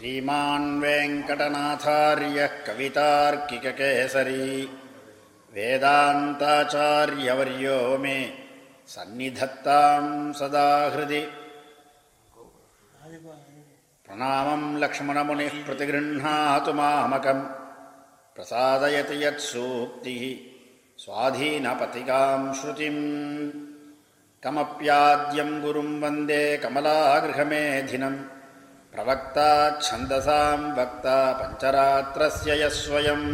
श्रीमान् वेङ्कटनाथार्यः कवितार्किककेसरी वेदान्ताचार्यवर्यो मे सन्निधत्तां सदा हृदि। प्रणामं लक्ष्मणमुनिः प्रतिगृह्णातु मामकम्। प्रसादयति यत्सूक्तिः स्वाधीनपतिकां श्रुतिम्। कमप्याद्यं गुरुं वन्दे कमलागृहमेधिनम् प्रवक्ता छन्दसां वक्ता पञ्चरात्रस्य यः स्वयम्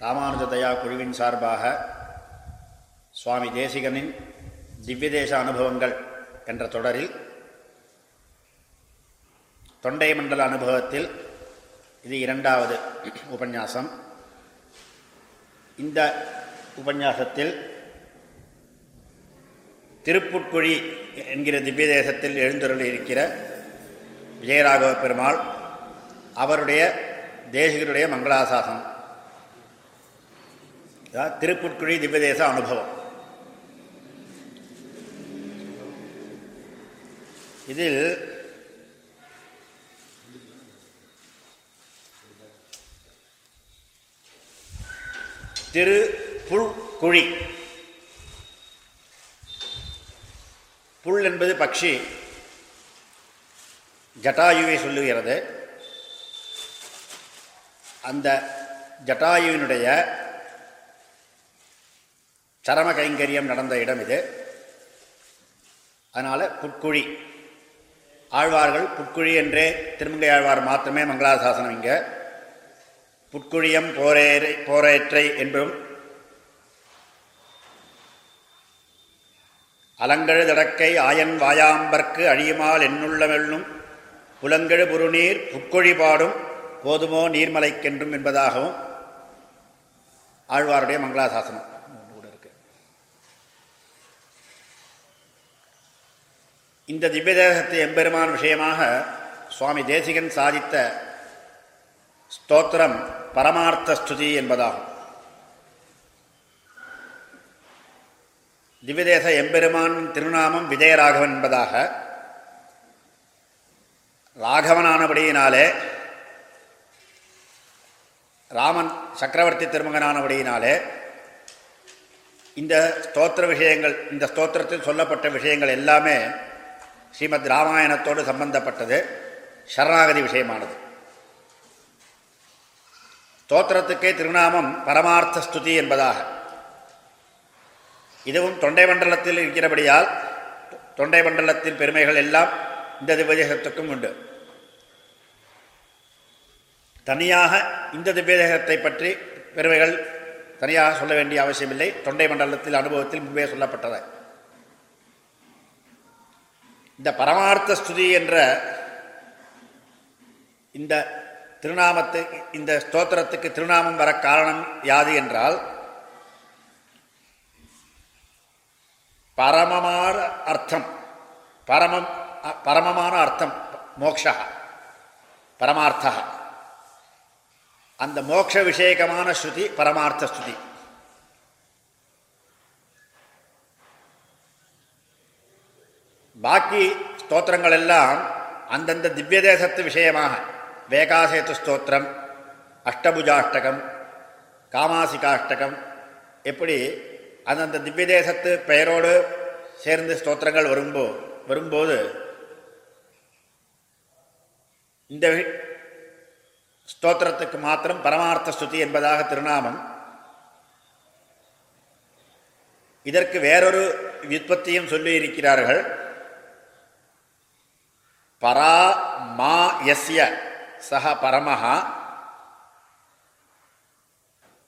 ராமானுஜதயா குழுவின் சார்பாக சுவாமி தேசிகனின் திவ்யதேச அனுபவங்கள் என்ற தொடரில் தொண்டை மண்டல அனுபவத்தில் இது இரண்டாவது உபன்யாசம் இந்த உபன்யாசத்தில் திருப்புட்குழி என்கிற திவ்ய தேசத்தில் எழுந்தருள் இருக்கிற விஜயராகவ பெருமாள் அவருடைய தேசிகருடைய மங்களாசாசனம் திருப்புட்குழி திவ்யதேச அனுபவம். இதில் திரு புல்குழி புல் என்பது பக்ஷி. ஜட்டாயுவை சொல்லுகிறது. அந்த ஜட்டாயுவினுடைய சரம கைங்கரியம் நடந்த இடம் இது. அதனால் புட்குழி ஆழ்வார்கள் புட்குழி என்றே திருமங்கை ஆழ்வார் மாத்திரமே மங்களாசாசனம் இங்கே. புட்குழியம் போரேறை போரேற்றை என்றும் அலங்கழு தடக்கை ஆயன் வாயாம்பர்க்கு அழியுமால் என்னுள்ளமெல்லும் புலங்கெழு புருநீர் புக்கொழி பாடும். போதுமோ நீர்மலைக்கென்றும் என்பதாகவும் ஆழ்வாருடைய மங்களாசாசனம் இந்த திவ்யதேசத்தை எம்பெருமான் விஷயமாக சுவாமி தேசிகன் சாதித்த ஸ்தோத்திரம் பரமார்த்த ஸ்துதி என்பதாகும். திவ்யதேச எம்பெருமான் திருநாமம் விஜயராகவன் என்பதாக ராகவனானபடியினாலே ராமன் சக்கரவர்த்தி திருமகனானபடியினாலே இந்த ஸ்தோத்திர விஷயங்கள் இந்த ஸ்தோத்திரத்தில் சொல்லப்பட்ட விஷயங்கள் எல்லாமே ஸ்ரீமத் ராமாயணத்தோடு சம்பந்தப்பட்டது சரணாகதி விஷயமானது. ஸ்தோத்திரத்துக்கே திருநாமம் பரமார்த்த ஸ்துதி என்பதாக. இதுவும் தொண்டை மண்டலத்தில் இருக்கிறபடியால் தொண்டை மண்டலத்தின் பெருமைகள் எல்லாம் இந்த திவ்யதேசத்துக்கும் உண்டு. தனியாக இந்த திவ்யதேசத்தை பற்றி பெருமைகள் தனியாக சொல்ல வேண்டிய அவசியமில்லை. தொண்டை மண்டலத்தில் அனுபவத்தில் முன்பே சொல்லப்பட்டது. இந்த பரமார்த்த ஸ்துதி என்ற இந்த திருநாமத்து இந்த ஸ்தோத்திரத்துக்கு திருநாமம் வர காரணம் யாது என்றால் பரமமான அர்த்தம். பரமம் பரமமான அர்த்தம் மோக்ஷா. பரமார்த்தா. அந்த மோக்ஷ விஷயகமான ஸ்ருதி பரமார்த்த ஸ்ருதி. பாக்கி ஸ்தோத்திரங்கள் எல்லாம் அந்தந்த திவ்ய தேசத்து விஷயமாக. வேகாசேத்து ஸ்தோத்திரம் அஷ்டபுஜாஷ்டகம் காமாசிகாஷ்டகம் எப்படி அந்தந்த திவ்ய தேசத்து பெயரோடு சேர்ந்து ஸ்தோத்திரங்கள் வரும்போ வரும்போது இந்த ஸ்தோத்திரத்துக்கு மாத்திரம் பரமார்த்த ஸ்துதி என்பதாக திருநாமம். இதற்கு வேறொரு விற்பத்தியும் சொல்லி இருக்கிறார்கள் பரா மா எஸ்ய சக பரமஹா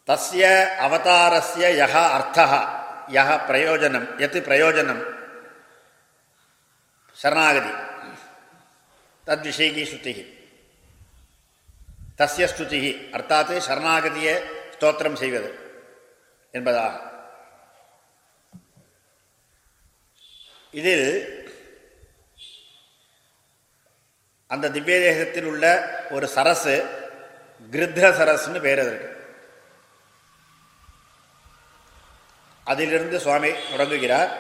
தஸ்ய அவதாரஸ்ய யக அர்த்தः யக பிரயோஜனம் எத் பிரயோஜனம் சரணாகதி தத்விஷேகி ஸ்ருதி தஸ்ய ஸ்துதி அர்த்தாத் சரணாகதியை ஸ்தோத்திரம் செய்வது என்பதாக। இதில் அந்த திவ்ய தேசத்தில் உள்ள ஒரு சரசு கிருத்ர சரஸ்னு பேர் அதற்கு. அதிலிருந்து சுவாமி தொடங்குகிறார்.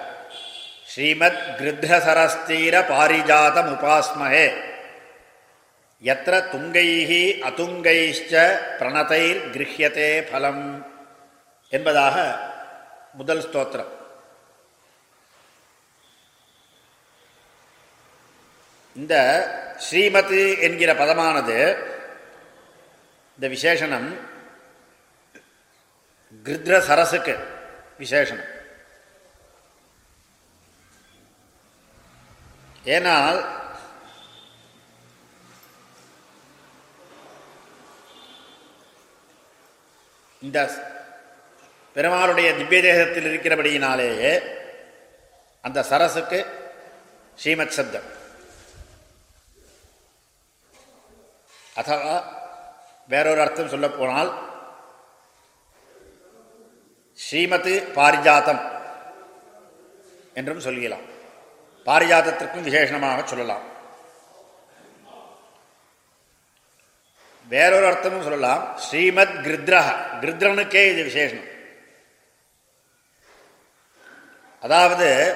ஸ்ரீமத் கிருத்ரசரஸ்தீர பாரிஜாதம் உபாஸ்மஹே. எத்திர துங்கைஹி அதுங்கைச்ச பிரணத்தைர் கிரகியத்தே பலம் என்பதாக முதல் ஸ்தோத்திரம். இந்த ஸ்ரீமத் என்கிற பதமானது இந்த விசேஷனம் கிருத்ர சரசுக்கு விசேஷனம் ஏனால் இந்த பெருமாளுடைய திவ்ய தேசத்தில் இருக்கிறபடியினாலேயே அந்த சரசுக்கு ஸ்ரீமத் சப்தம். அதாவது வேறொரு அர்த்தம் சொல்ல ஸ்ரீமத் ஸ்ரீமத்து பாரிஜாத்தம் என்றும் சொல்லலாம் பாரிஜாதத்திற்கும் விசேஷமாக சொல்லலாம். வேறொரு அர்த்தமும் சொல்லலாம். ஸ்ரீமத் கிருத்ரஹ. கிருத்ரனுக்கே இது விசேஷம். அதாவது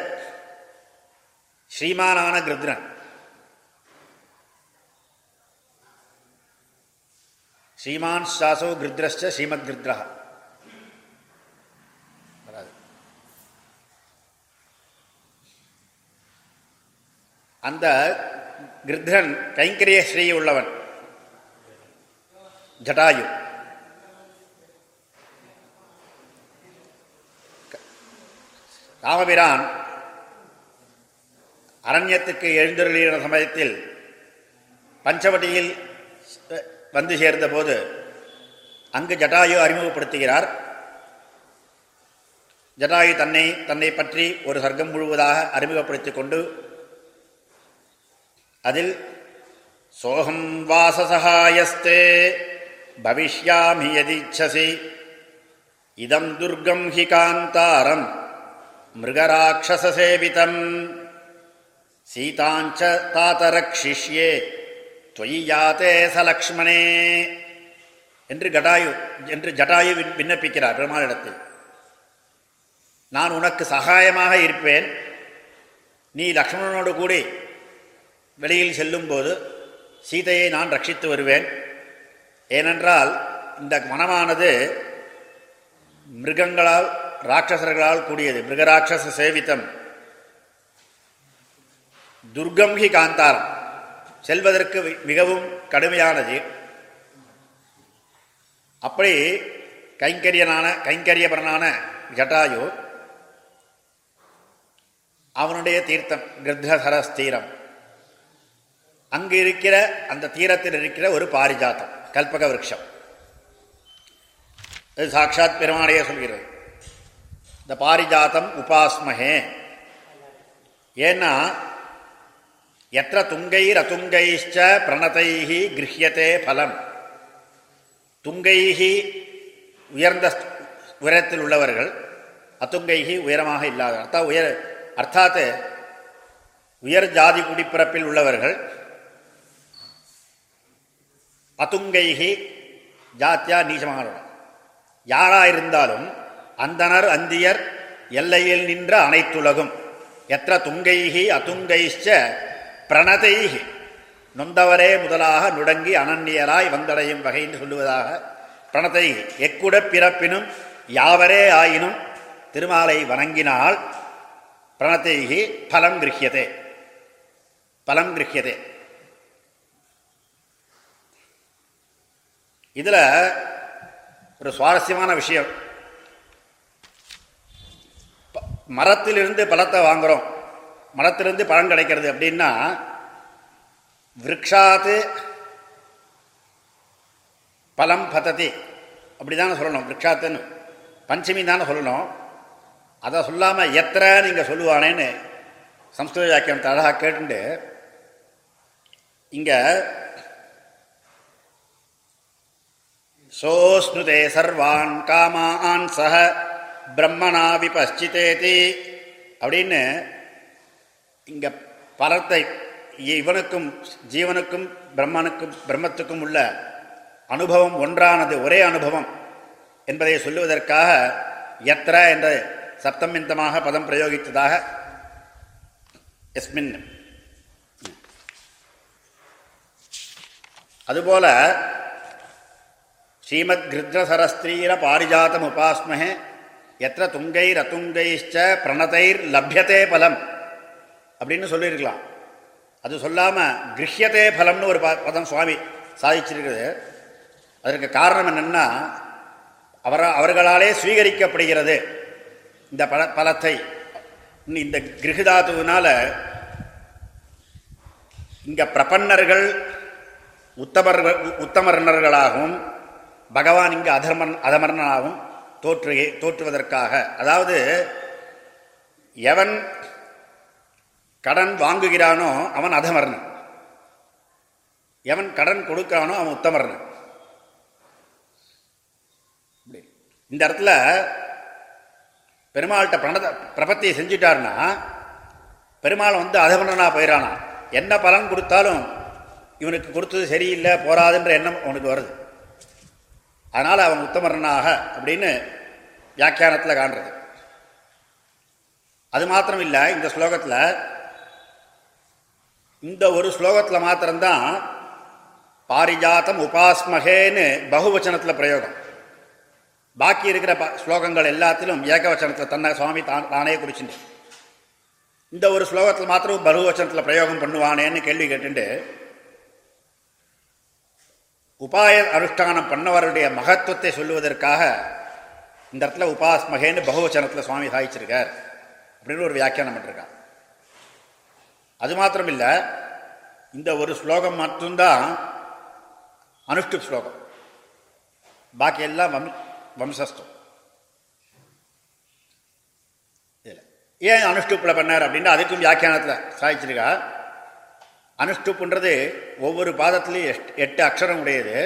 ஸ்ரீமானான கிருத்ரன். ஸ்ரீமான் சாசோ கிருத்ரஸ்ட ஸ்ரீமத் கிருத்ரஹா. அந்த கிருத்ரன் கைங்கரிய ஸ்ரீ உள்ளவன். ஜட்டாயு ராமபிரான் அரண்யத்துக்கு எழுந்தருளின சமயத்தில் பஞ்சவட்டியில் வந்து சேர்ந்தபோது அங்கு ஜட்டாயு அறிமுகப்படுத்துகிறார். ஜட்டாயு தன்னை தன்னை பற்றி ஒரு சர்க்கம் முழுவதாக அறிமுகப்படுத்திக் கொண்டு அதில் சோகம் வாசசகாயஸ்தே. பவிஷ்யாமி யதிச்சசி இதம் துர்கம் ஹி காந்தாரம். மிருகராட்சசேவிதம் சீதாஞ்ச தாத்தரக்ஷிஷ்யே. தொயி யாத்தே சலக்ஷ்மணே என்று கடாயு என்று ஜடாயு விண்ணப்பிக்கிறார் பெருமாளிடத்தில் நான் உனக்கு சகாயமாக இருப்பேன். நீ லக்ஷ்மணனோடு கூடி வெளியில் செல்லும்போது சீதையை நான் ரட்சித்து வருவேன். ஏனென்றால் இந்த மனமானது மிருகங்களால் ராட்சசர்களால் கூடியது. மிருகராட்சச சேவித்தம் துர்கம் ஹி காந்தாரம். செல்வதற்கு மிகவும் கடுமையானது. அப்படி கைங்கரியனான கைங்கரியபரனான ஜட்டாயு அவனுடைய தீர்த்தம் கிருத்தசரஸ் தீரம் அங்கு இருக்கிற அந்த தீரத்தில் இருக்கிற ஒரு பாரிஜாத்தம் கல்பக விரக்ஷம் இது சாட்சாத் பெருமானையே சொல்கிறது. இந்த பாரிஜாத்தம் உபாஸ்மஹே. ஏன்னா எத்த துங்கைர் அதுங்கைச்ச பிரணதைஹி கிரஹியத்தே பலம். துங்கைஹி உயர்ந்த உயரத்தில் உள்ளவர்கள் அத்துங்கைகி உயரமாக இல்லாத அர்த்தா உயர் அர்த்தாத் உயர் ஜாதி குடிப்பிறப்பில் உள்ளவர்கள் அதுங்கைகி ஜாத்தியா நீச்சமாக யாராயிருந்தாலும் அந்தனர் அந்தியர் எல்லையில் நின்ற அனைத்துலகும். எத்த துங்கைகி அதுங்கைச்ச பிரணதைகி. நொந்தவரே முதலாக நுடங்கி அனன்யராய் வந்தடையும் வகை என்று சொல்லுவதாக பிரணத்தை எக்குட பிறப்பினும் யாவரே ஆயினும் திருமாலை வணங்கினால் பிரணத்தைகி பலம் கிரகியதே பலம் கிரகியதே இதில் ஒரு சுவாரஸ்யமான விஷயம். மரத்திலிருந்து பழத்தை வாங்குறோம். மரத்திலிருந்து பழம் கிடைக்கிறது அப்படின்னா விரக்ஷாத்து பலம் பத்ததி. அப்படி தானே சொல்லணும் விரக்ஷாத்துன்னு. பஞ்சமி தானே சொல்லணும். அதை சொல்லாமல் எத்தனை நீங்கள் சொல்லுவானேன்னு சம்ஸ்கிருத வாக்கியம் அழகாக கேட்டுண்டு இங்கே சோஸ்னுதே சர்வான் காமான் சக பிரம்மனா விபஷ்சித்தேதி அப்படின்னு இங்கே பலத்தை இவனுக்கும் ஜீவனுக்கும் பிரம்மனுக்கும் பிரம்மத்துக்கும் உள்ள அனுபவம் ஒன்றானது ஒரே அனுபவம் என்பதை சொல்லுவதற்காக எத்திர என்ற சப்தமிந்தமாக பதம் பிரயோகித்ததாக எஸ்மின். அதுபோல ஸ்ரீமத் கிருத்ரசரஸ்திரீர பாரிஜாத்தம் உபாஸ்மஹே எத்த துங்கை அத்துங்கைச்ச பிரணதைர் லப்யத்தே பலம் அப்படின்னு சொல்லியிருக்கலாம். அது சொல்லாமல் கிரஹியத்தே பலம்னு ஒரு பதம் சுவாமி சாதிச்சிருக்கிறது. அதற்கு காரணம் என்னென்னா அவர அவர்களாலே ஸ்வீகரிக்கப்படுகிறது இந்த பல பலத்தை. இந்த கிரகிதாத்துவனால இங்கே பிரபன்னர்கள் உத்தமர் உத்தமர்ணர்களாகவும் பகவான் இங்கு அதர்மன் அதமர்ணனாகவும் தோற்று தோற்றுவதற்காக. அதாவது எவன் கடன் வாங்குகிறானோ அவன் அதமர்ணன். எவன் கடன் கொடுக்கிறானோ அவன் உத்தமர்ணன். இந்த இடத்துல பெருமாள்கிட்ட பிரணத பிரபத்தியை செஞ்சுட்டாருன்னா பெருமாள் வந்து அதமர்ணனா போயிடானா என்ன பலன் கொடுத்தாலும் இவனுக்கு கொடுத்தது சரியில்லை போராதுன்ற எண்ணம் அவனுக்கு வருது. அதனால் அவன் உத்தமரனாக அப்படின்னு வியாக்கியானத்தில் காண்றது. அது மாத்திரம் இல்லை இந்த ஸ்லோகத்தில் இந்த ஒரு ஸ்லோகத்தில் மாத்திரம்தான் பாரிஜாத்தம் உபாஸ்மகேன்னு பகுவச்சனத்தில் பிரயோகம். பாக்கி இருக்கிற ப ஸ்லோகங்கள் எல்லாத்திலும் ஏகவச்சனத்தில் தன்னை சுவாமி தான் தானே குறிச்சுட்டு இந்த ஒரு ஸ்லோகத்தில் மாத்திரம் பகுவச்சனத்தில் பிரயோகம் பண்ணுவானேன்னு கேள்வி கேட்டுட்டு உபாய அனுஷ்டானம் பண்ணவருடைய மகத்துவத்தை சொல்லுவதற்காக இந்த இடத்துல உபாஸ்மகேன்னு பகுவச்சனத்தில் சுவாமி சாதிச்சிருக்கார் அப்படின்னு ஒரு வியாக்கியானம் பண்ணிருக்கான். அது மாத்திரம் இல்லை இந்த ஒரு ஸ்லோகம் மட்டும்தான் அனுஷ்டு ஸ்லோகம். பாக்கி எல்லாம் வம் வம்சஸ்தம். ஏன் அனுஷ்டுப்பில் பண்ணார் அப்படின்னா அதுக்கும் வியாக்கியானத்தில் சாதிச்சிருக்கா அனுஷ்டுப்புன்றது ஒவ்வொரு பாதத்துலேயும் எட்டு அக்ஷரம் உடையது.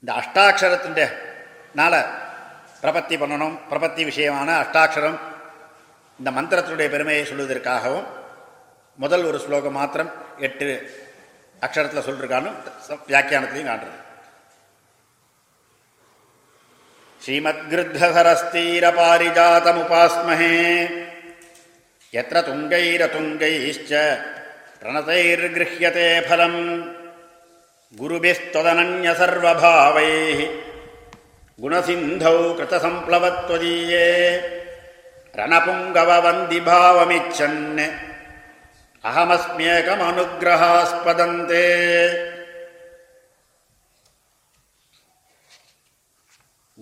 இந்த அஷ்டாட்சரத்தினால பிரபத்தி பண்ணணும். பிரபத்தி விஷயமான அஷ்டாட்சரம் இந்த மந்திரத்தினுடைய பெருமையை சொல்வதற்காகவும் முதல் ஒரு ஸ்லோகம் மாத்திரம் எட்டு அக்ஷரத்தில் சொல்லிருக்கானும் வியாக்கியானத்திலையும் காண்றது. ஸ்ரீமத்கிருத்தரஸ்தீரபாரிஜாதமுபாஸ்மஹே எத்திர துங்கைரதுங்கைஷ்ச प्रणतैर्गृह्यते फलम् गुरुभिस्त्वदनन्यसर्वभावैः गुणसिन्धौ कृतसम्प्लवत्वदीये रणपुङ्गववन्दिभावमिच्छन् अहमस्म्येकमनुग्रहास्पदन्ते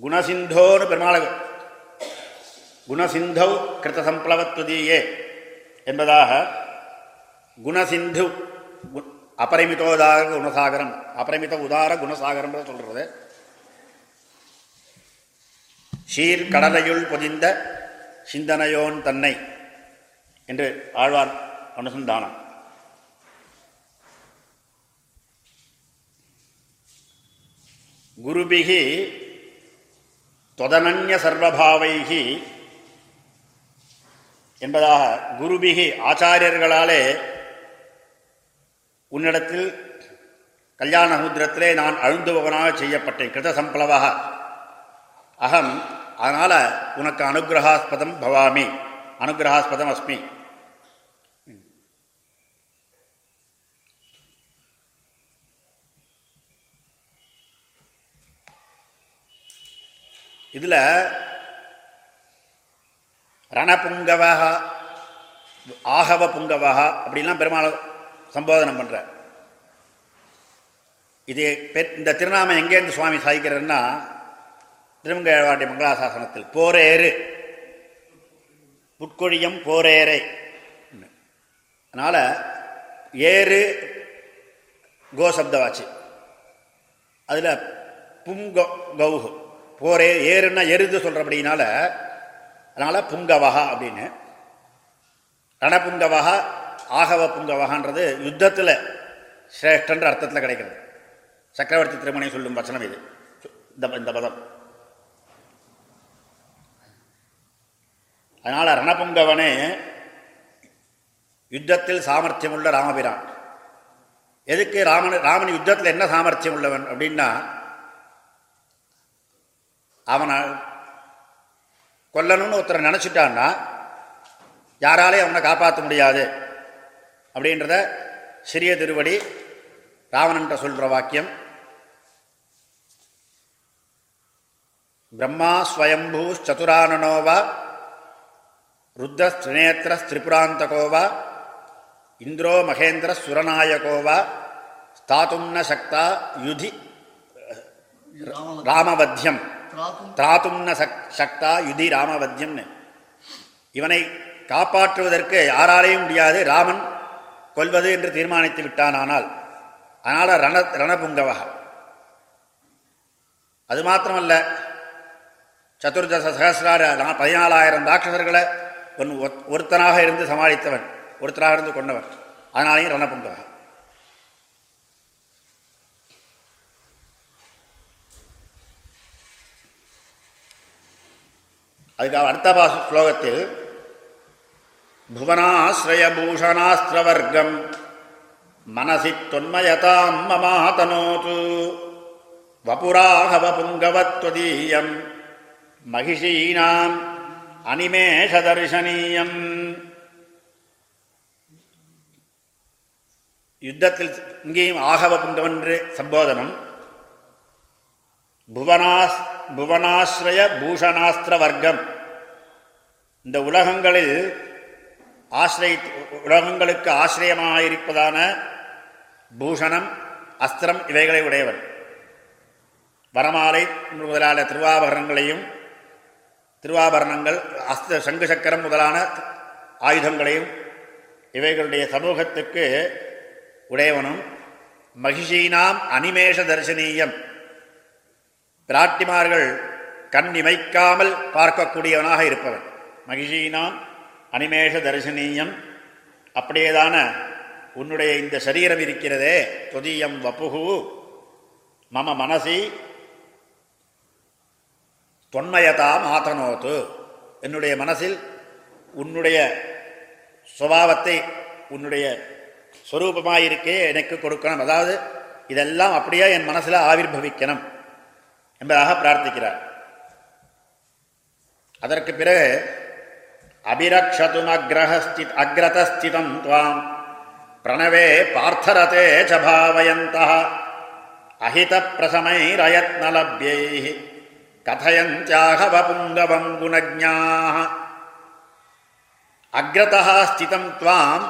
குணசிந்தோன்னு பெருமாள் குணசிந்தௌ கிருத்த சம்ப்ளவத்வதீயே என்பதாக குணசிந்து அபரிமிதோதார குணசாகரம். அபரிமித உதார குணசாகரம் சொல்றது. ஷீர் கடலையுள் பொதிந்த சிந்தனையோன் தன்னை என்று ஆழ்வார் அனுசந்தானம். குருபிகி தொதனன்ய சர்வபாவைகி என்பதாக குருபிகி ஆச்சாரியர்களாலே உன்னிடத்தில் கல்யாண சமுத்திரத்திலே நான் அழுந்துபவனாக செய்யப்பட்டேன் கிருத சம்பளவாக. அகம் அதனால் உனக்கு அனுகிரகாஸ்பதம் பவாமி. அனுகிரகாஸ்பதம் அஸ்மி. இதில் ரணபுங்கவக ஆகவ புங்கவக அப்படிலாம் பெருமாள் சம்போதனம் பண்ணுற இது இந்த திருநாமம் எங்கேருந்து சுவாமி சாதிக்கிறன்னா திருமங்கேழ்வாட்டி மங்களாசாசனத்தில் போரேறு புட்கொழியம் போரேரை அதனால் ஏறு கோசப்தவாச்சு அதில் புங்கோ கௌகு போரே ஏறுன்னா எருது சொல்கிறபடினால அதனால் புங்கவகா அப்படின்னு. ரணபுங்கவகா ஆகவ புங்கவகான்றது யுத்தத்தில் சிரேஷ்டன்ற அர்த்தத்தில் கிடைக்கிறது. சக்கரவர்த்தி திருமணி சொல்லும் வச்சனம் இது. இந்த பதம். அதனால் ரணபுங்கவனே யுத்தத்தில் சாமர்த்தியம் உள்ள ராமபிரான். எதுக்கு ராமன் ராமன் யுத்தத்தில் என்ன சாமர்த்தியம் உள்ளவன் அப்படின்னா அவனை கொல்லணும்னு ஒருத்தரை நினச்சிட்டான்னா யாராலே அவனை காப்பாற்ற முடியாது. அப்படின்றத சிறிய திருவடி ராவணன்ட்ட சொல்கிற வாக்கியம். பிரம்மா ஸ்வயம்பூ சதுரானனோவா ருத்ரஸ்திரிநேத்திர திரிபுராந்தகோவா இந்திரோ மகேந்திர சுரநாயகோவா ஸ்தாத்தும் ந சக்தா யுதி ராமவத்தியம் திராத்தும் ந சக்தா யுதி ராமவத்தியம்னு இவனை காப்பாற்றுவதற்கு யாராலையும் முடியாது ராமன் கொள்வது என்று தீர்மானித்து விட்டான் ஆனால் அதனால் ரண ரணபுங்கவக. அது மாத்திரமல்ல சதுர்தச சகசிரார பதினாலாயிரம் ராட்சசர்களை ஒன் ஒருத்தனாக இருந்து சமாளித்தவன் ஒருத்தராக இருந்து கொண்டவன். அதனாலையும் ரணபுங்கவக. அதுக்காக அடுத்த பாச ஸ்லோகத்தில் புவனாசிரயபூஷணாஸ்திரவர்க்கம் மனசி தொன்மயதாம் மமாதனோது வபுராகவபுங்கவத்வதீயம் மகிஷீனாம் அனிமேஷதர்ஷனீயம் யுத்தத்தில் இங்கேயும் ஆகவ புங்கவன்று சம்போதனம். புவனாஸ் புவனாஸ்ரய பூஷணாஸ்திர வர்க்கம் இந்த உலகங்களில் ஆசிரிய உலகங்களுக்கு ஆசிரியமாக இருப்பதான பூஷணம் அஸ்திரம் இவைகளை உடையவன். வரமாலை முதலான திருவாபரணங்களையும் திருவாபரணங்கள் அஸ்த சங்கு சக்கரம் முதலான ஆயுதங்களையும் இவைகளுடைய சமூகத்துக்கு உடையவனும் மகிஷீனாம் அனிமேஷ தரிசனீயம். பிராட்டிமார்கள் கண் இமைக்காமல் பார்க்கக்கூடியவனாக இருப்பவன். மகிஷீனாம் அனிமேஷ தரிசனீயம். அப்படியேதான உன்னுடைய இந்த சரீரம் இருக்கிறதே. தொதியம் வப்புகு மம மனசி தொன்மயதாம் ஆத்தனோத்து என்னுடைய மனசில் உன்னுடைய சுபாவத்தை உன்னுடைய ஸ்வரூபமாயிருக்கே எனக்கு கொடுக்கணும். அதாவது இதெல்லாம் அப்படியே என் மனசில் ஆவிர்பவிக்கணும் என்பதாக பிரார்த்திக்கிறார். அதற்கு பிறகு அபிரக்ஷதும் அக்ரஹஸ்தி அக்ரதஸ்திதம் துவாம் பிரணவே பார்த்தரதே சபாவயந்த அஹித பிரசமைரயத்னலபியை கதையந்தியாகவபுங்கவம் குணஜாக அக்ரதா ஸ்திதம் துவாம்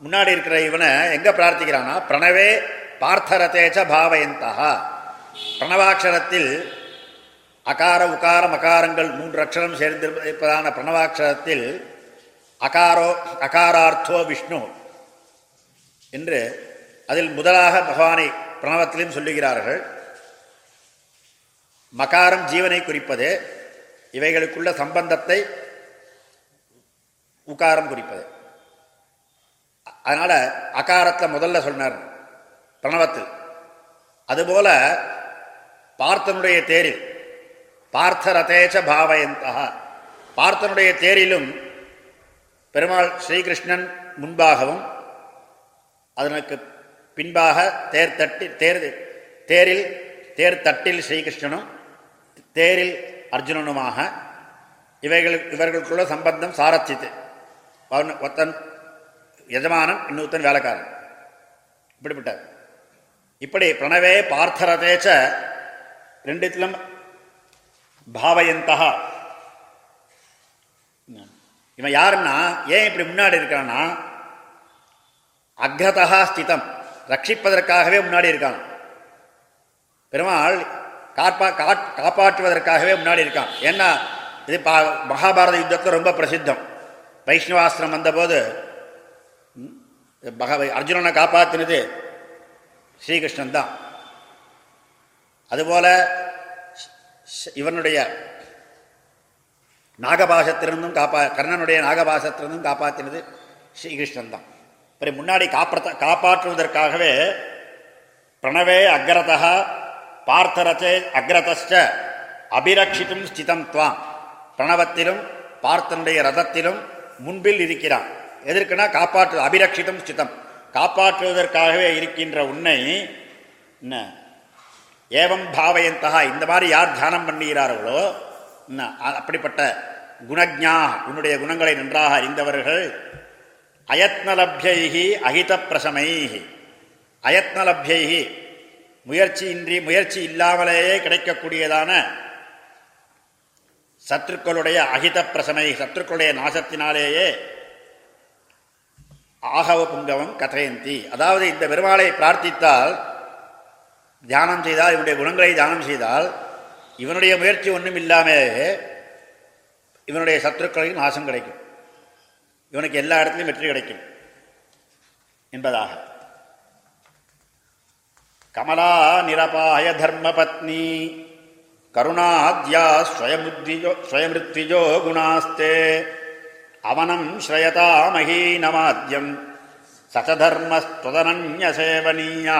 முன்னாடி இருக்கிற இவனை எங்க பிரார்த்திக்கிறான்னா பிரணவே பார்த்தரதேச்ச பாவயந்தா பிரணவாட்சரத்தில் அகார உகார மகாரங்கள் மூன்று அக்ஷரம் சேர்ந்திருப்பதான பிரணவாட்சரத்தில் அகாரோ அகாரார்த்தோ விஷ்ணு என்று அதில் முதலாக பகவானை பிரணவத்திலும் சொல்லுகிறார்கள். மகாரம் ஜீவனை குறிப்பது இவைகளுக்குள்ள சம்பந்தத்தை உகாரம் குறிப்பது. அதனால் அகாரத்தை முதல்ல சொன்னார் பிரணவத்தில். அதுபோல பார்த்தனுடைய தேரில் பார்த்தரதேச்ச பாவயந்தா பார்த்தனுடைய தேரிலும் பெருமாள் ஸ்ரீகிருஷ்ணன் முன்பாகவும் அதனுக்கு பின்பாக தேர் தட்டி தேர் தேரில் தேர் தட்டில் ஸ்ரீகிருஷ்ணனும் தேரில் அர்ஜுனனுமாக இவைகள் இவர்களுக்குள்ள சம்பந்தம் சாரச்சித்து ஒத்தன் எஜமானன் இன்னொருத்தன் வேலைக்காரன். இப்படிப்பட்டார் இப்படி பிரணவே பார்த்தரதேச்ச ரெண்டுத்திலும் பாவயந்தா இவன் யாருன்னா ஏன் இப்படி முன்னாடி இருக்கான்னா அக்ரதா ஸ்திதம். ரட்சிப்பதற்காகவே முன்னாடி இருக்கான். பெருமாள் காப்பா காப்பாற்றுவதற்காகவே முன்னாடி இருக்கான். ஏன்னா இது பா மகாபாரத யுத்தத்தில் ரொம்ப பிரசித்தம். வைஷ்ணவாசிரம் வந்தபோது பக அர்ஜுனனை காப்பாற்றினது ஸ்ரீகிருஷ்ணன் தான் அதுபோல் இவனுடைய நாகபாசத்திலிருந்தும் காப்பா கர்ணனுடைய நாகபாசத்திலிருந்தும் காப்பாற்றினது ஸ்ரீகிருஷ்ணன் தான் இப்படி முன்னாடி காப்பாற்ற காப்பாற்றுவதற்காகவே பிரணவே அக்ரதா பார்த்தரச்சே அக்ரதச்ச அபிரக்ஷித்தும் ஸ்திதம் துவாம். பிரணவத்திலும் பார்த்தனுடைய ரதத்திலும் முன்பில் இருக்கிறான். எதற்குனா காப்பாற்று அபிரட்சித்தும் ஸ்திதம். காப்பாற்றுவதற்காகவே இருக்கின்ற உன்னை என்ன? ஏவம் பாவயந்தகா இந்த மாதிரி யார் தியானம் பண்ணுகிறார்களோ அப்படிப்பட்ட குணஜா உன்னுடைய குணங்களை நன்றாக அறிந்தவர்கள் அயத்னலப்யைகி அகித பிரசமைகி அயத்னலப்யைகி முயற்சியின்றி முயற்சி இல்லாமலேயே கிடைக்கக்கூடியதான சத்துருக்களுடைய அகித பிரசமை சத்துருக்களுடைய நாசத்தினாலேயே ஆகவ புங்கவம் கதையந்தி. அதாவது இந்த பெருமாளை பிரார்த்தித்தால் தியானம் செய்தால் இவனுடைய குணங்களை தியானம் செய்தால் இவனுடைய முயற்சி ஒன்றும் இல்லாமலே இவனுடைய சத்துருக்களையும் நாசம் கிடைக்கும். இவனுக்கு எல்லா இடத்துலையும் வெற்றி கிடைக்கும். என்பதாக. கமலா நிரபாய தர்ம பத்னி கருணாத்யா ஸ்வயமுத்திஜோ ஸ்வயமிருத்திஜோ குணாஸ்தே அவனம் ஸ்ரயதா மகீனமாத்யம் சசதர்மஸ்துதனன்யசேவனீயா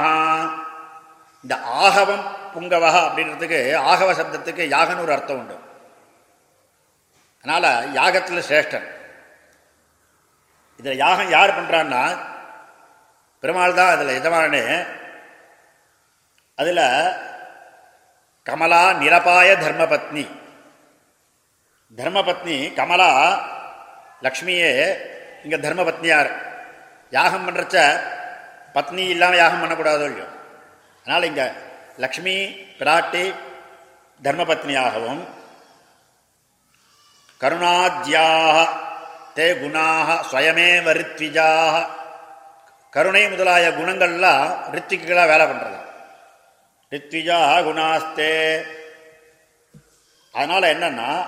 இந்த ஆகவம் புங்கவா அப்படின்றதுக்கு ஆகவ சப்தத்துக்கு யாகன்னு ஒரு அர்த்தம் உண்டு. அதனால் யாகத்தில் சிரேஷ்டன். இதில் யாகம் யார் பண்ணுறான்னா பெருமாள் தான் அதில் எஜமானே அதில் கமலா நிரபாய தர்மபத்னி. தர்மபத்னி கமலா லக்ஷ்மியே இங்கே தர்மபத்னியார். யாகம் பண்ணுறச்ச பத்னி இல்லாமல் யாகம் பண்ணக்கூடாதோ இல்லையோ? அதனால் இங்கே லக்ஷ்மி பிராட்டி தர்மபத்னியாகவும் கருணாத்யாக தே குணாக சுயமே ரித்விஜாக கருணை முதலாய குணங்கள்லாம் ரித்திக்குகளாக வேலை பண்ணுறது ரித்விஜா குணாஸ்தே. அதனால் என்னன்னா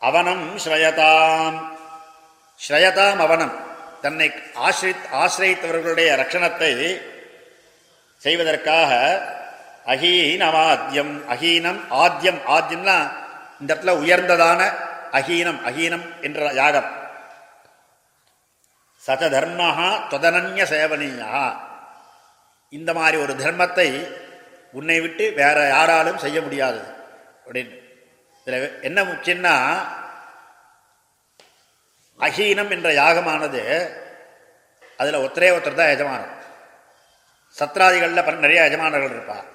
அவனம் ஸ்ரயதாம். ஸ்ரயதாம் அவனம். தன்னை ஆசிரித் ஆசிரியத்தவர்களுடைய ரட்சணத்தை செய்வதற்காக அஹீனமாத்தியம் அஹீனம் ஆத்தியம் ஆத்தியம்னா இந்த இடத்துல உயர்ந்ததான அஹீனம் அஹீனம் என்ற யாகம். சத தர்மஹா தொதனன்ய சேவனியா இந்த மாதிரி ஒரு தர்மத்தை உன்னை விட்டு வேற யாராலும் செய்ய முடியாது. அப்படின்னு. இதில் என்ன முக்கியம்னா அஹீனம் என்ற யாகமானது அதில் ஒத்தரே ஒருத்தர் தான் எஜமானம் சத்ராதிகளில் பல நிறைய எஜமானர்கள் இருப்பாள்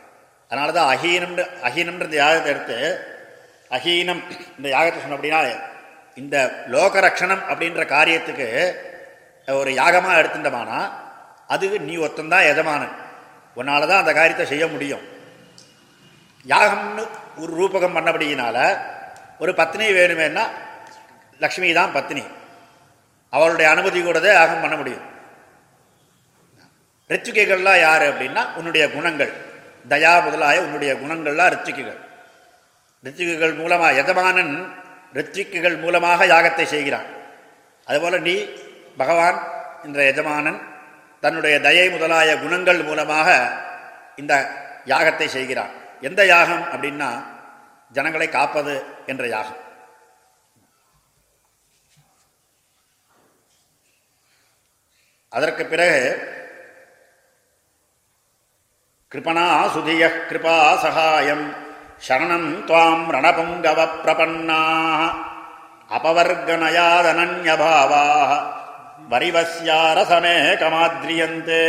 அதனால தான் அஹீனம் அஹீனம்ன்ற இந்த யாகத்தை எடுத்து அஹீனம் இந்த யாகத்தை சொன்ன அப்படின்னா இந்த லோக ரக்ஷணம் அப்படின்ற காரியத்துக்கு ஒரு யாகமாக எடுத்துட்டோமானா அதுக்கு நீ ஒருத்தந்தான் எஜமானன் உன்னால தான் அந்த காரியத்தை செய்ய முடியும். யாகம்னு ஒரு ரூபகம் பண்ணபடியினால ஒரு பத்னி வேணுமேன்னா லக்ஷ்மி தான் பத்னி. அவளுடைய அனுமதி கூடதே யாகம் பண்ண முடியும். ரிச்சிகைகள்லாம் யார் அப்படின்னா உன்னுடைய குணங்கள். தயா முதலாய உன்னுடைய குணங்கள்லாம் ரிச்சிகைகள். ரிச்சிகைகள் மூலமாக எஜமானன் ரிச்சிகைகள் மூலமாக யாகத்தை செய்கிறான். அதுபோல் நீ பகவான் என்ற எஜமானன் தன்னுடைய தயை முதலாய குணங்கள் மூலமாக இந்த யாகத்தை செய்கிறான். எந்த யாகம் அப்படின்னா ஜனங்களை காப்பது என்ற யாகம். அதற்கு பிறகு கிருபனா சுதிய கிருபா சகாயம் சரணம் துவாம் ரணபுங்கவ பிரபன்னா அபவர்கனயாதனன்யபாவா வரிவசியாரசமே கமாத்ரியந்தே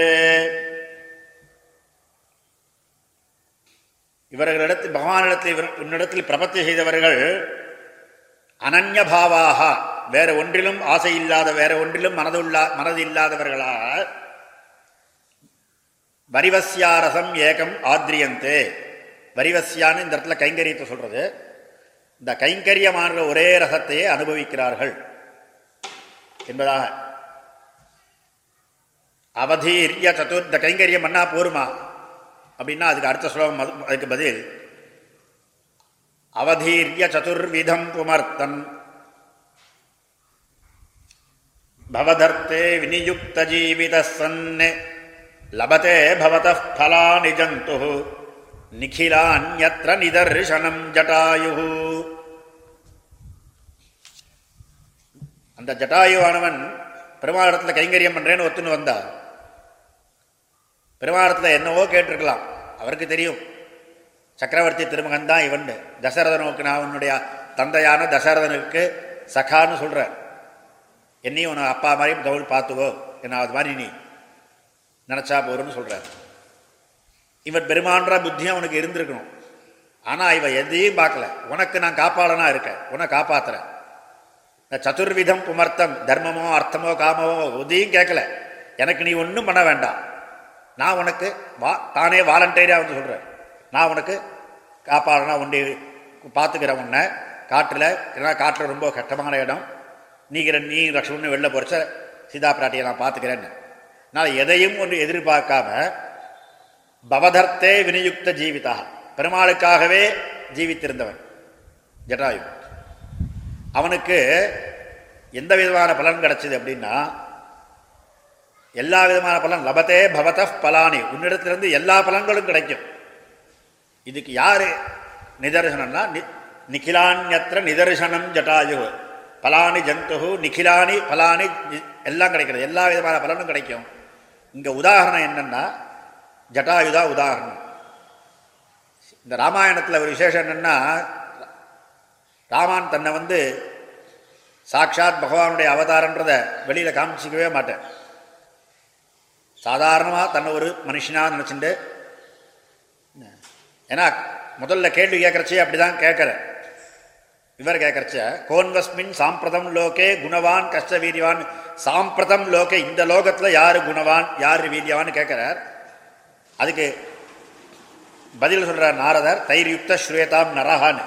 இவர்களிடத்தில் பகவானிடத்தில் இவர் உன்னிடத்தில் பிரபத்தி செய்தவர்கள் அனன்யபாவாக வேற ஒன்றிலும் ஆசை இல்லாத வேற ஒன்றிலும் மனதுள்ளா மனது இல்லாதவர்களாக வரிவசியாரசம் ஏகம் ஆத்ரியந்தே. வரிவசியான்னு இந்த இடத்துல கைங்கரியத்தை சொல்றது. இந்த கைங்கரியமான ஒரே ரசத்தையே அனுபவிக்கிறார்கள் என்பதாக. அவதீரிய சதுர்த்த கைங்கரியம் பண்ணா போருமா? அப்படின்னா அதுக்கு அடுத்த ஸ்லோகம் அதுக்கு பதில் அவதீரிய சதுர்விதம் புமர்த்தன். பவதர்த்தே விநியுக்த ஜீவித சன்னே லபதே பவத பலானி ஜந்து நிகிலான்யத்ர நிதர்ஷனம் ஜட்டாயு அந்த ஜட்டாயுவானவன் பெருமாடத்தில் கைங்கரியம் பண்ணுறேன்னு ஒத்துன்னு வந்தா பெருமாடத்தில் என்னவோ கேட்டிருக்கலாம் அவருக்கு தெரியும். சக்கரவர்த்தி திருமகன் தான் இவன் தசரதனுக்கு நான் உன்னுடைய தந்தையான தசரதனுக்கு சகான்னு சொல்கிறேன் என்னையும் உன அப்பா மாதிரி தவுள் பார்த்துவோ என்ன அது மாதிரி நீ. நினச்சா போறன்னு சொல்கிறார் இவன் பெருமான்ற புத்தியும் அவனுக்கு இருந்திருக்கணும். ஆனால் இவன் எதையும் பார்க்கல. உனக்கு நான் காப்பாளனாக இருக்கேன். உன்னை காப்பாற்றுறேன் இந்த சதுர்விதம் புமர்த்தம் தர்மமோ அர்த்தமோ காமமோ உதையும் கேட்கல. எனக்கு நீ ஒன்றும் பண்ண வேண்டாம். நான் உனக்கு வா தானே வாலண்டியராக வந்து சொல்கிறேன் நான் உனக்கு காப்பாடுனா உன்னை பார்த்துக்கிறேன் உன்னை. காட்டில் ஏன்னா காட்டில் ரொம்ப கஷ்டமான இடம். நீக்கிற நீ லக்ஷ்மணன் வெளில போகிறச்ச சீதா பிராட்டியை நான் பார்த்துக்கிறேன்னு. நான் எதையும் ஒன்று எதிர்பார்க்காம பவதர்த்தே வினியுக்த ஜீவிதா. பெருமாளுக்காகவே ஜீவித்திருந்தவன். ஜட்டாயு. அவனுக்கு எந்த விதமான பலன் கிடைச்சது அப்படின்னா எல்லா விதமான பலன் லபத்தே பவத பலானி. உன்னிடத்திலிருந்து எல்லா பலன்களும் கிடைக்கும். இதுக்கு யார் நிதர்சனம்னா நிகிலான்யத்திர நிதர்சனம் ஜட்டாயு. பலானி ஜந்து நிகிலானி பலானி எல்லாம் கிடைக்கிறது. எல்லா விதமான பலனும் கிடைக்கும். இங்கே உதாரணம் என்னென்னா ஜட்டாயுதா உதாரணம். இந்த ராமாயணத்தில் ஒரு விசேஷம் என்னென்னா ராமான் தன்னை வந்து சாட்சாத் பகவானுடைய அவதாரன்றத வெளியில் காமிச்சிக்கவே மாட்டேன். சாதாரணமாக தன்னை ஒரு மனுஷனாக நினச்சிட்டு ஏன்னா முதல்ல கேள்வி கேட்குறச்சே அப்படிதான் கேட்குறேன். இவர் கேட்கறச்ச கோன்வஸ்மின் சாம்பிரதம் லோகே குணவான் கஷ்ட வீரியவான். சாம்பிரதம் லோகே இந்த லோகத்தில் யார் குணவான் யாரு வீரியவான்னு கேட்கிறார் அதுக்கு பதில் சொல்கிறார் நாரதர் தைர்யுக்த ஸ்ரேதாம் நரஹான்னு.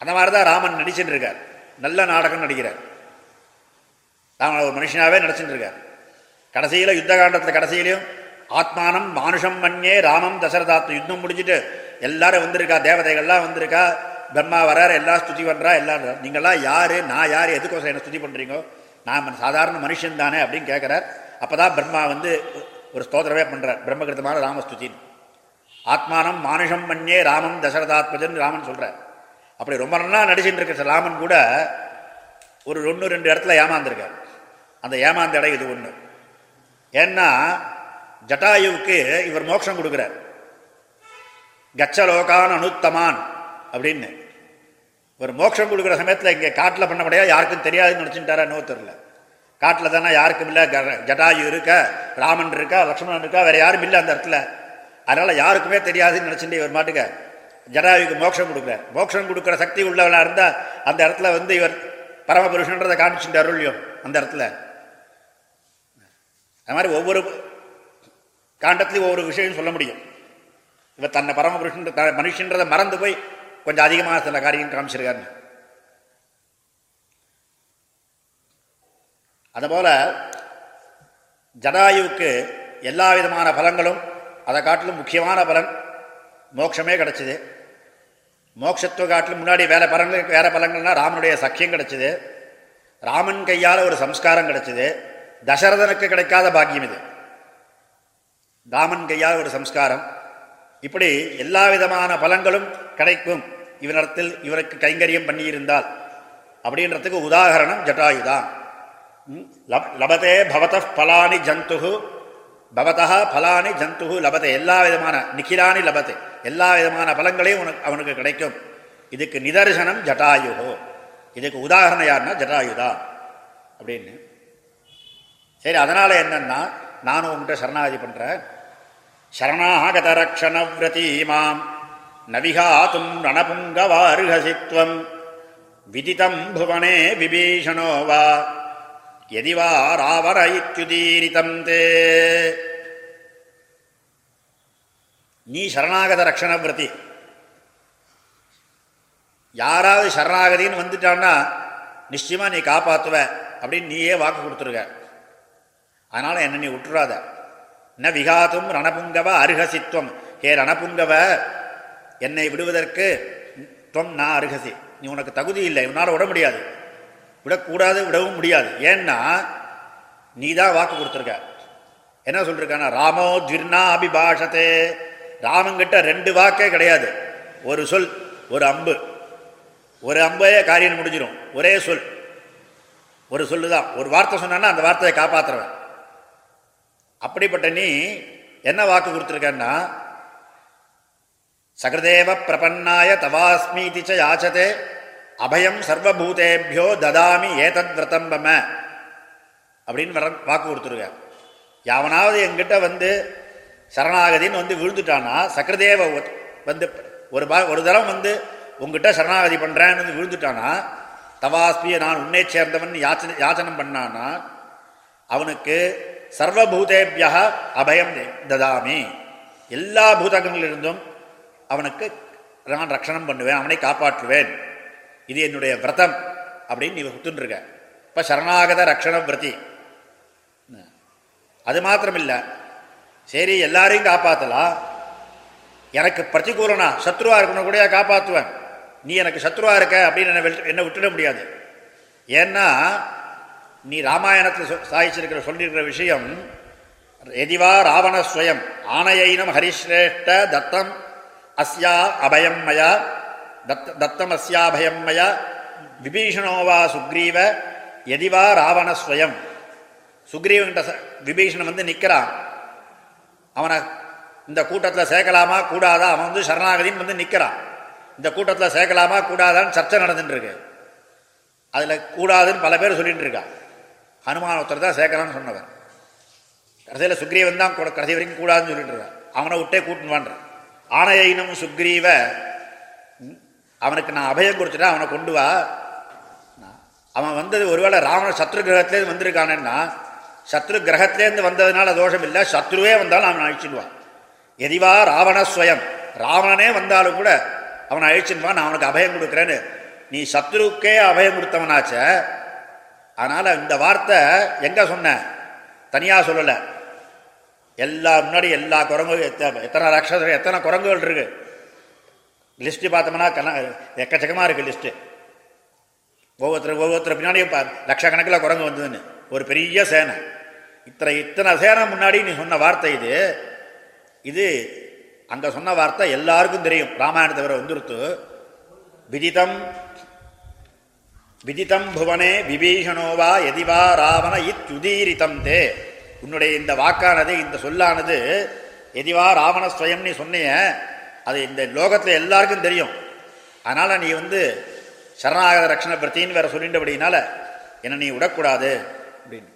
அந்த மாதிரி தான் ராமன் நடிச்சுட்டு இருக்கார் நல்ல நாடகம் நடிக்கிறார். ராமன் ஒரு மனுஷனாகவே நடிச்சுட்டு இருக்கார் கடைசியில் யுத்த காண்டத்தில் கடைசியிலையும் ஆத்மானம் மானுஷம் மண்ணே ராமம் தசரதாத்து யுத்தம் முடிச்சுட்டு எல்லாரும் வந்திருக்கா தேவதைகள்லாம் வந்திருக்கா பிரம்மா வராரு எல்லாம் ஸ்துதி பண்ணுறா எல்லாம் நீங்களாம் யார் நான் யார் எதுக்கோசம் என்ன ஸ்துதி பண்ணுறீங்க நான் சாதாரண மனுஷன் தானே அப்படின்னு கேட்குறார் அப்போ தான் பிரம்மா வந்து ஒரு ஸ்தோத்திரமே பண்ணுறார் பிரம்மகிருத்தமான ராமஸ்துதின்னு ஆத்மானம் மானுஷம் மண்ணே ராமம் தசரதாத்மஜன் ராமன் சொல்கிறார் அப்படி ரொம்ப நல்லா நடிச்சுட்டு இருக்க ராமன் கூட ஒரு ஒன்று ரெண்டு இடத்துல ஏமாந்துருக்கார். அந்த ஏமாந்த இடம் இது ஒன்று ஏன்னா ஜட்டாயுவுக்கு இவர் மோட்சம் கொடுக்குறார். கச்சலோகான் அனுத்தமான் அப்படின்னு. ஒரு மோட்சம் கொடுக்குற சமயத்தில் இங்கே காட்டில் பண்ண முடியாது. யாருக்கும் தெரியாதுன்னு நினச்சிட்டாரா நோ தெரில காட்டில் தானே யாருக்கும் இல்லை. ஜட்டாயு இருக்கா ராமன் இருக்கா லக்ஷ்மணன் இருக்கா வேறு யாரும் இல்லை அந்த இடத்துல. அதனால் யாருக்குமே தெரியாதுன்னு நினச்சிட்டு இவர் மாட்டுக்க. ஜடாயுக்கு மோட்சம் கொடுக்குற மோட்சம் கொடுக்குற சக்தி உள்ளவனாக இருந்தால் அந்த இடத்துல வந்து இவர் பரமபுருஷன்றதை காமிச்சுட்டு அருள்யும் அந்த இடத்துல. அது மாதிரி ஒவ்வொரு காண்டத்துலையும் ஒவ்வொரு விஷயம் சொல்ல முடியும். இவர் தன்னை பரமபுருஷன் மனுஷன்றதை மறந்து போய் கொஞ்சம் அதிகமாக சில காரியம் காமிச்சிருக்காரு. அதுபோல ஜடாயுவுக்கு எல்லா விதமான பலங்களும் அதை காட்டிலும் முக்கியமான பலன் மோட்சமே கிடைச்சிது. மோட்சத்துவ காட்டிலும் முன்னாடி வேற பலங்கள் வேற பலங்கள்னா ராமனுடைய சக்கியம் கிடச்சிது. ராமன் கையால் ஒரு சம்ஸ்காரம் கிடைச்சிது. தசரதனுக்கு கிடைக்காத பாக்கியம் இது. ராமன் கையால் ஒரு சம்ஸ்காரம். இப்படி எல்லா விதமான பலங்களும் கிடைக்கும். இவனிடத்தில் இவருக்கு கைங்கரியம் பண்ணியிருந்தால் அப்படின்றதுக்கு உதாகரணம் ஜட்டாயுதான். லபதே பவத பலானி ஜந்து பவதா பலானி ஜந்து லபதே. எல்லா விதமான நிகிலானி லபதே. எல்லா விதமான பலங்களையும் உனக்கு அவனுக்கு கிடைக்கும். இதுக்கு நிதர்சனம் ஜட்டாயுகோ இதுக்கு உதாரணம் யாருன்னா ஜட்டாயுதான் அப்படின்னு. சரி அதனால் என்னன்னா நானும் உங்கள்கிட்ட சரணாகதி பண்ணுறேன் சரணாகத ரக்ஷணவிரதீமாம் நவிகாத்தும் ரணபுங்கவாருகசித்வம் விதிதம் புவனே விபீஷணோ வா. எதிவா ராவர இத்யுதீரிதம் தே. நீ சரணாகத ரக்ஷணவிரதி யாராவது சரணாகதின்னு வந்துட்டான்னா நிச்சயமாக நீ காப்பாற்றுவ அப்படின்னு நீயே வாக்கு கொடுத்துருக்க அதனால் என்ன நீ விட்டுறாத ந விகாத்தும் ரணபுங்கவ அருகசித்வம். ஹே ரணபுங்கவ என்னை விடுவதற்கு தொம் நான் அருகசி. நீ உனக்கு தகுதி இல்லை இவனால் விட முடியாது. விடக்கூடாது விடவும் முடியாது. ஏன்னா நீ தான் வாக்கு கொடுத்துருக்க. என்ன சொல்லிருக்கானா ராமோ ஜிர்னா அபிபாஷத்தே. ராமங்கிட்ட ரெண்டு வாக்கே கிடையாது. ஒரு சொல் ஒரு அம்பு. ஒரு அம்பையே காரியம் முடிஞ்சிடும் ஒரே சொல். ஒரு சொல்லு தான் ஒரு வார்த்தை சொன்னா அந்த வார்த்தையை காப்பாற்றுறவன் அப்படிப்பட்ட நீ என்ன வாக்கு கொடுத்துருக்கன்னா சகிருதேவ பிரபன்னாய தவாஸ்மீதி ச யாச்சதே. அபயம் சர்வபூதேபியோ ததாமி ஏதத் விரதம்பம. அப்படின்னு வர வாக்கு கொடுத்துருக்க யாவனாவது எங்கிட்ட வந்து சரணாகதின்னு வந்து விழுந்துட்டானா சக்கரதேவ வந்து ஒரு பா ஒரு தரம் வந்து உங்ககிட்ட சரணாகதி பண்ணுறேன்னு வந்து விழுந்துட்டானா தவாஸ்மியை நான் உன்னை சேர்ந்தவன் யாச்சனை யாச்சனம் பண்ணானா அவனுக்கு சர்வபூதேபியா அபயம் ததாமி. எல்லா பூதகங்களிலிருந்தும் அவனுக்கு நான் ரட்சணம் பண்ணுவேன் அவனை காப்பாற்றுவேன். இது என்னுடைய விரதம் அப்படின்னு நீ ஒத்துருக்க இப்போ சரணாகத ரக்ஷண விரதி. அது மாத்திரம் இல்லை சரி எல்லாரையும் காப்பாற்றலாம் எனக்கு பிரதிகூலனா சத்ருவா இருக்கணும் கூட காப்பாற்றுவேன் நீ எனக்கு சத்ருவா இருக்க அப்படின்னு என்ன என்னை விட்டுட முடியாது. ஏன்னா நீ ராமாயணத்தில் சாதிச்சிருக்கிற சொல்லியிருக்கிற விஷயம் எதிவா ராவணஸ்வயம் ஆனையினம் ஹரிஸ்ரேஷ்ட தத்தம் அஸ்யா அபயம் மயா தத்த தத்தம் அஸ்யாபயம் மயா விபீஷணோவா சுக்ரீவ எதிவா ராவணஸ்வயம் சுக்ரீவன்கிட்ட விபீஷணன் வந்து நிற்கிறான் அவனை இந்த கூட்டத்தில் சேர்க்கலாமா கூடாதா? அவன் வந்து சரணாகதின்னு வந்து நிற்கிறான் இந்த கூட்டத்தில் சேர்க்கலாமா கூடாதான்னு சர்ச்சை நடந்துட்டுருக்கு. அதில் கூடாதுன்னு பல பேர் சொல்லிட்டு இருக்கான் ஹனுமான் ஒருத்தர் தான் சேர்க்கலான்னு சொன்னவன் கடைசியில் சுக்ரீவன் தான் கூட கடைசி வரைக்கும் கூடாதுன்னு சொல்லிட்டு இருக்கான் அவனை விட்டே கூட்டுவான் ஆணையினும் சுக்ரீவ அவனுக்கு நான் அபயம் கொடுத்துட்டேன் அவனை கொண்டு வா. அவன் வந்தது ஒருவேளை ராவண சத்ரு கிரகத்திலேருந்து வந்திருக்கானேன்னா சத்ரு கிரகத்திலேருந்து வந்ததுனால தோஷம் இல்லை சத்ருவே வந்தாலும் அவன் அழிச்சிடுவான் எதிவா ராவணஸ்வயம் ராவணனே வந்தாலும் கூட அவனை அழிச்சிடுவான் நான் அவனுக்கு அபயம் கொடுக்குறேன்னு. நீ சத்ருக்கே அபயம் கொடுத்தவனாச்ச. அதனால் இந்த வார்த்தை எங்கே சொன்ன? தனியாக சொல்லலை. எல்லா முன்னாடி எல்லா குரங்கும் எத்தனை ராட்சசம் எத்தனை குரங்குகள் இருக்கு? லிஸ்ட்டு பார்த்தோம்னா கண எக்கச்சக்கமாக இருக்குது லிஸ்ட்டு ஒவ்வொருத்தர் ஒவ்வொருத்தர் பின்னாடியும் லட்சக்கணக்கில் குரங்கு வந்ததுன்னு. ஒரு பெரிய சேனை. இத்தனை இத்தனை சேனை முன்னாடி நீ சொன்ன வார்த்தை இது. இது அங்கே சொன்ன வார்த்தை எல்லாருக்கும் தெரியும். ராமாயணத்தை வர வந்துருத்து. விதிதம் விதிதம் புவனே விபீஷணோவா எதிவா ராவண இத்யுதீரிதம் தே. உன்னுடைய இந்த வாக்கானது இந்த சொல்லானது எதிவா ராவண ஸ்வயம் நீ சொன்னிய அது இந்த லோகத்தில் எல்லாருக்கும் தெரியும். அதனால் நீ வந்து சரணாகத ரட்சண பிரத்தின்னு வேற சொல்லிட்டபடினால என்னை நீ விடக்கூடாது அப்படின்னு.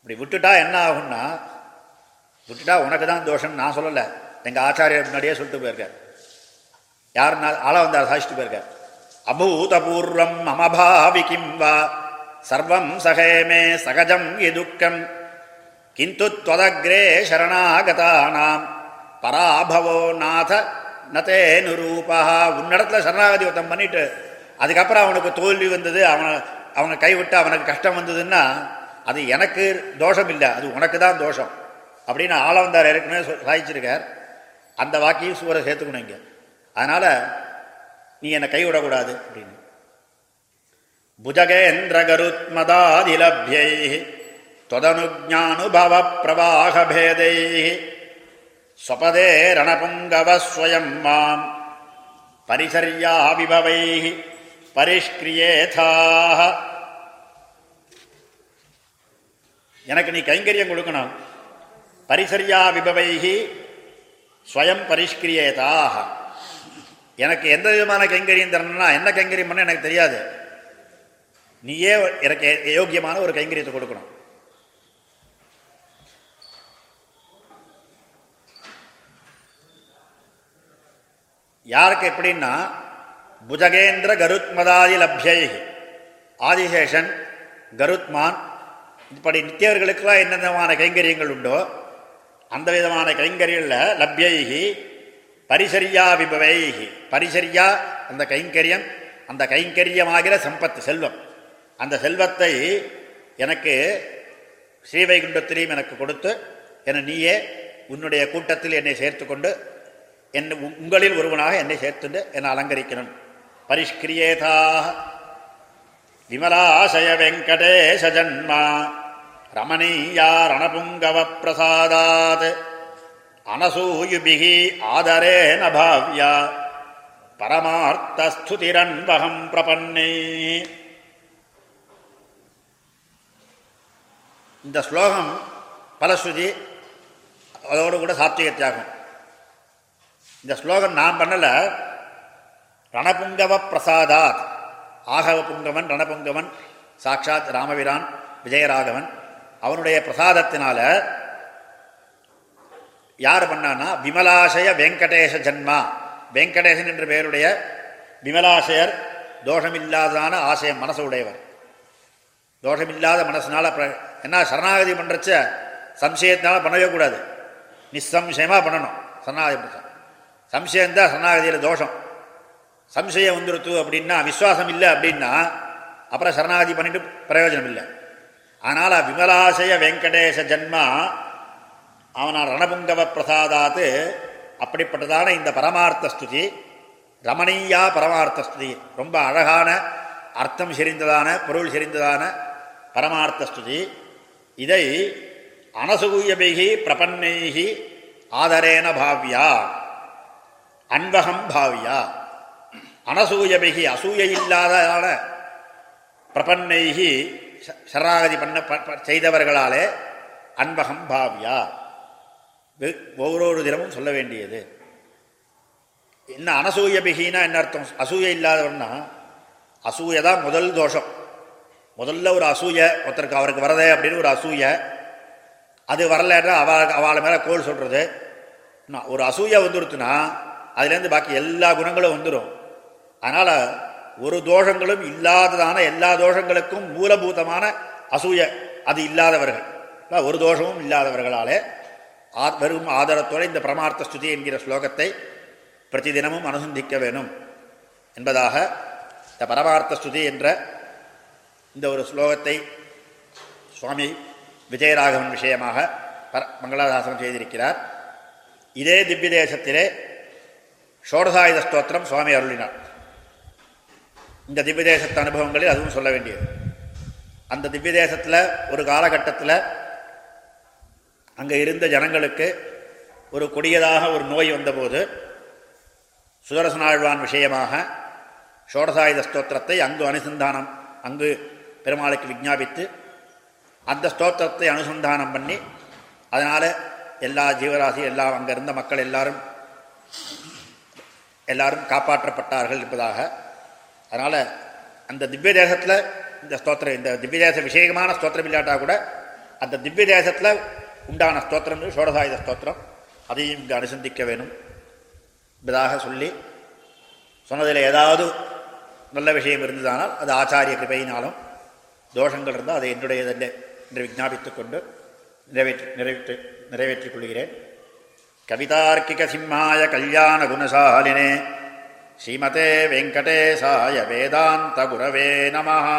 இப்படி விட்டுட்டா என்ன ஆகும்னா விட்டுட்டா உனக்கு தான் தோஷம் நான் சொல்லலை. எங்கள் ஆச்சாரியர் முன்னாடியே சொல்லிட்டு போயிருக்கார். யாருன்னா ஆளா வந்தார் சாதிச்சுட்டு போயிருக்கார். அபூதபூர்வம் அமபாவி கிம்பா சர்வம் சகேமே சகஜம் எதுக்கம் கிந்து துவதக்ரே சரணாகதானாம். பராபவோ நாத நதே நுரூபா உன்னிடத்துல சரணாகதி ஒருத்தம் பண்ணிட்டு அதுக்கப்புறம் அவனுக்கு தோல்வி வந்தது அவனை அவனை கைவிட்டு அவனுக்கு கஷ்டம் வந்ததுன்னா அது எனக்கு தோஷம் இல்லை அது உனக்கு தான் தோஷம். அப்படின்னு ஆளவந்தார் ஏற்கனவே சாதிச்சிருக்கார். அந்த வாக்கியும் சூரை சேர்த்துக்கணும் இங்கே. அதனால் நீ என்னை கைவிடக்கூடாது அப்படின்னு. புஜகேந்திர கருத்மதாதிலபியை தொதனுஜானுபவ பிரவாகபேதை ஸ்வபதே ரணபுங்கவஸ்வயம் மாம் பரிசர்யா பரிஷ்கிரியேதாக எனக்கு நீ கைங்கரியம் கொடுக்கணும் பரிசரியா விபவைகி ஸ்வயம் பரிஷ்கிரியேதாக எனக்கு எந்த விதமான கைங்கரியம் தரணும்னா என்ன கைங்கரியம் பண்ண எனக்கு தெரியாது நீயே எனக்கு யோக்கியமான ஒரு கைங்கரியத்தை கொடுக்கணும். யாருக்கு எப்படின்னா புஜகேந்திர கருத்மதாதி லப்யை ஆதிசேஷன் கருத்மான் இப்படி நித்தியவர்களுக்கெல்லாம் என்ன விதமான கைங்கரியங்கள் உண்டோ அந்த விதமான கைங்கரியங்களில் லப்யைகி பரிசரியா விபவைகி பரிசரியா அந்த கைங்கரியம் அந்த கைங்கரியமாகிற சம்பத்து செல்வம். அந்த செல்வத்தை எனக்கு ஸ்ரீவைகுண்டத்திலையும் எனக்கு கொடுத்து என நீயே உன்னுடைய கூட்டத்தில் என்னை சேர்த்து கொண்டு என் உங்களில் ஒருவனாக என்னை சேர்த்துண்டு என்னை அலங்கரிக்கணும். பரிஷ்கிரியேதா. விமலாசய வெங்கடேச ஜன்மா. ரமணீயா ரணபுங்கவ பிரசாதாத் அனசூயுபிகி ஆதரேன பாவ்யா. பரமார்த்தஸ்துதிரன்வகம் பிரபன்னே. இந்த ஸ்லோகம் பலஸ்ருதி அதோடு கூட சாத்விக தியாகம். இந்த ஸ்லோகம் நான் பண்ணலை. ரணபுங்கவ பிரசாதாத். ஆகவ புங்கவன் ரணபுங்கவன் சாட்சாத் ராமவிரான் விஜயராகவன் அவனுடைய பிரசாதத்தினால யார் பண்ணான்னா விமலாசய வெங்கடேஷ ஜன்மா. வெங்கடேசன் என்ற பெயருடைய விமலாசயர் தோஷமில்லாததான ஆசயம் மனசு உடையவர். தோஷமில்லாத மனசினால் என்ன சரணாகதி பண்ணுறச்ச சம்சயத்தினால பண்ணவே கூடாது. நிசம்சயமாக பண்ணணும். சரணாகதி பண்ணுற சம்சயம்தான் சரணாகதியில் தோஷம். சம்சயம் வந்துருத்து அப்படின்னா விஸ்வாசம் இல்லை அப்படின்னா அப்புறம் சரணாகதி பண்ணிட்டு பிரயோஜனம் இல்லை. அதனால் விமலாசய வெங்கடேச ஜன்மா அவனால் ரணபுங்கவ பிரசாதாத்து அப்படிப்பட்டதான இந்த பரமார்த்த ஸ்துதி ரமணீயா பரமார்த்த ஸ்துதி. ரொம்ப அழகான அர்த்தம் செறிந்ததான பொருள் செறிந்ததான பரமார்த்த ஸ்துதி இதை அனசூயபிகி பிரபன்னைகி ஆதரேன பாவ்யா. அன்பகம் பாவ்யா. அனசூயபிகி அசூய இல்லாததான பிரபன்னைகி சரணாகதி பண்ண செய்தவர்களாலே அன்பகம் பாவ்யா. ஒவ்வொரு தினமும் சொல்ல வேண்டியது. என்ன அனசூய பிகினா என்ன அர்த்தம்? அசூய இல்லாதவன்னா அசூய தான் முதல் தோஷம். முதல்ல ஒரு அசூய ஒருத்தருக்கு அவருக்கு வரதே அப்படின்னு ஒரு அசூய. அது வரலன்னா அவ அவளை மேலே கோல் சொல்கிறது ஒரு அசூய வந்துடுத்துனா அதுலேருந்து பாக்கி எல்லா குணங்களும் வந்துடும் அதனால் ஒரு தோஷங்களும் இல்லாததான எல்லா தோஷங்களுக்கும் மூலபூதமான அசூய அது இல்லாதவர்கள். ஒரு தோஷமும் இல்லாதவர்களாலே வெறும் ஆதரத்தோடு இந்த பிரமார்த்த ஸ்துதி என்கிற ஸ்லோகத்தை பிரதி தினமும் அனுசந்திக்க வேணும். என்பதாக இந்த பரமார்த்த ஸ்துதி என்ற இந்த ஒரு ஸ்லோகத்தை சுவாமி விஜயராகவன் விஷயமாக பர மங்களாதாசனம் செய்திருக்கிறார். இதே திவ்ய தேசத்திலே ஷோடசாயுத ஸ்தோத்திரம் சுவாமி அருளினார். இந்த திவ்ய தேசத்து அனுபவங்களில் அதுவும் சொல்ல வேண்டியது. அந்த திவ்ய தேசத்தில் ஒரு காலகட்டத்தில் அங்கே இருந்த ஜனங்களுக்கு ஒரு கொடியதாக ஒரு நோய் வந்தபோது சுதரசனாழ்வான் விஷயமாக ஷோடசாயுத ஸ்தோத்திரத்தை அங்கு அனுசந்தானம் அங்கு பெருமாளுக்கு விஜாபித்து அந்த ஸ்தோத்திரத்தை அனுசந்தானம் பண்ணி அதனால் எல்லா ஜீவராசி எல்லாம் அங்கே இருந்த மக்கள் எல்லாரும் எல்லாரும் காப்பாற்றப்பட்டார்கள் என்பதாக. அதனால் அந்த திவ்ய தேசத்தில் இந்த ஸ்தோத்திரம் இந்த திவ்ய தேச விஷயமான ஸ்தோத்திரம் இல்லாட்டால் கூட அந்த திவ்ய தேசத்தில் உண்டான ஸ்தோத்திரம் சோடசாயுத ஸ்தோத்திரம். அதையும் இங்கே அனுசந்திக்க வேணும் என்பதாக சொல்லி சொன்னதில் ஏதாவது நல்ல விஷயம் இருந்ததானால் அது ஆச்சாரிய கிருபையினாலும் தோஷங்கள் இருந்தால் அதை என்னுடையதல்ல என்று விஜாபித்துக் கொண்டு நிறைவேற்றி நிறைவேற்றி நிறைவேற்றிக் கொள்கிறேன் கவிதார்க்கிக சிம்மாய கல்யாண குணசாலினே ஸ்ரீமதே வெங்கடேசாய வேதாந்த குரவே நமஹா.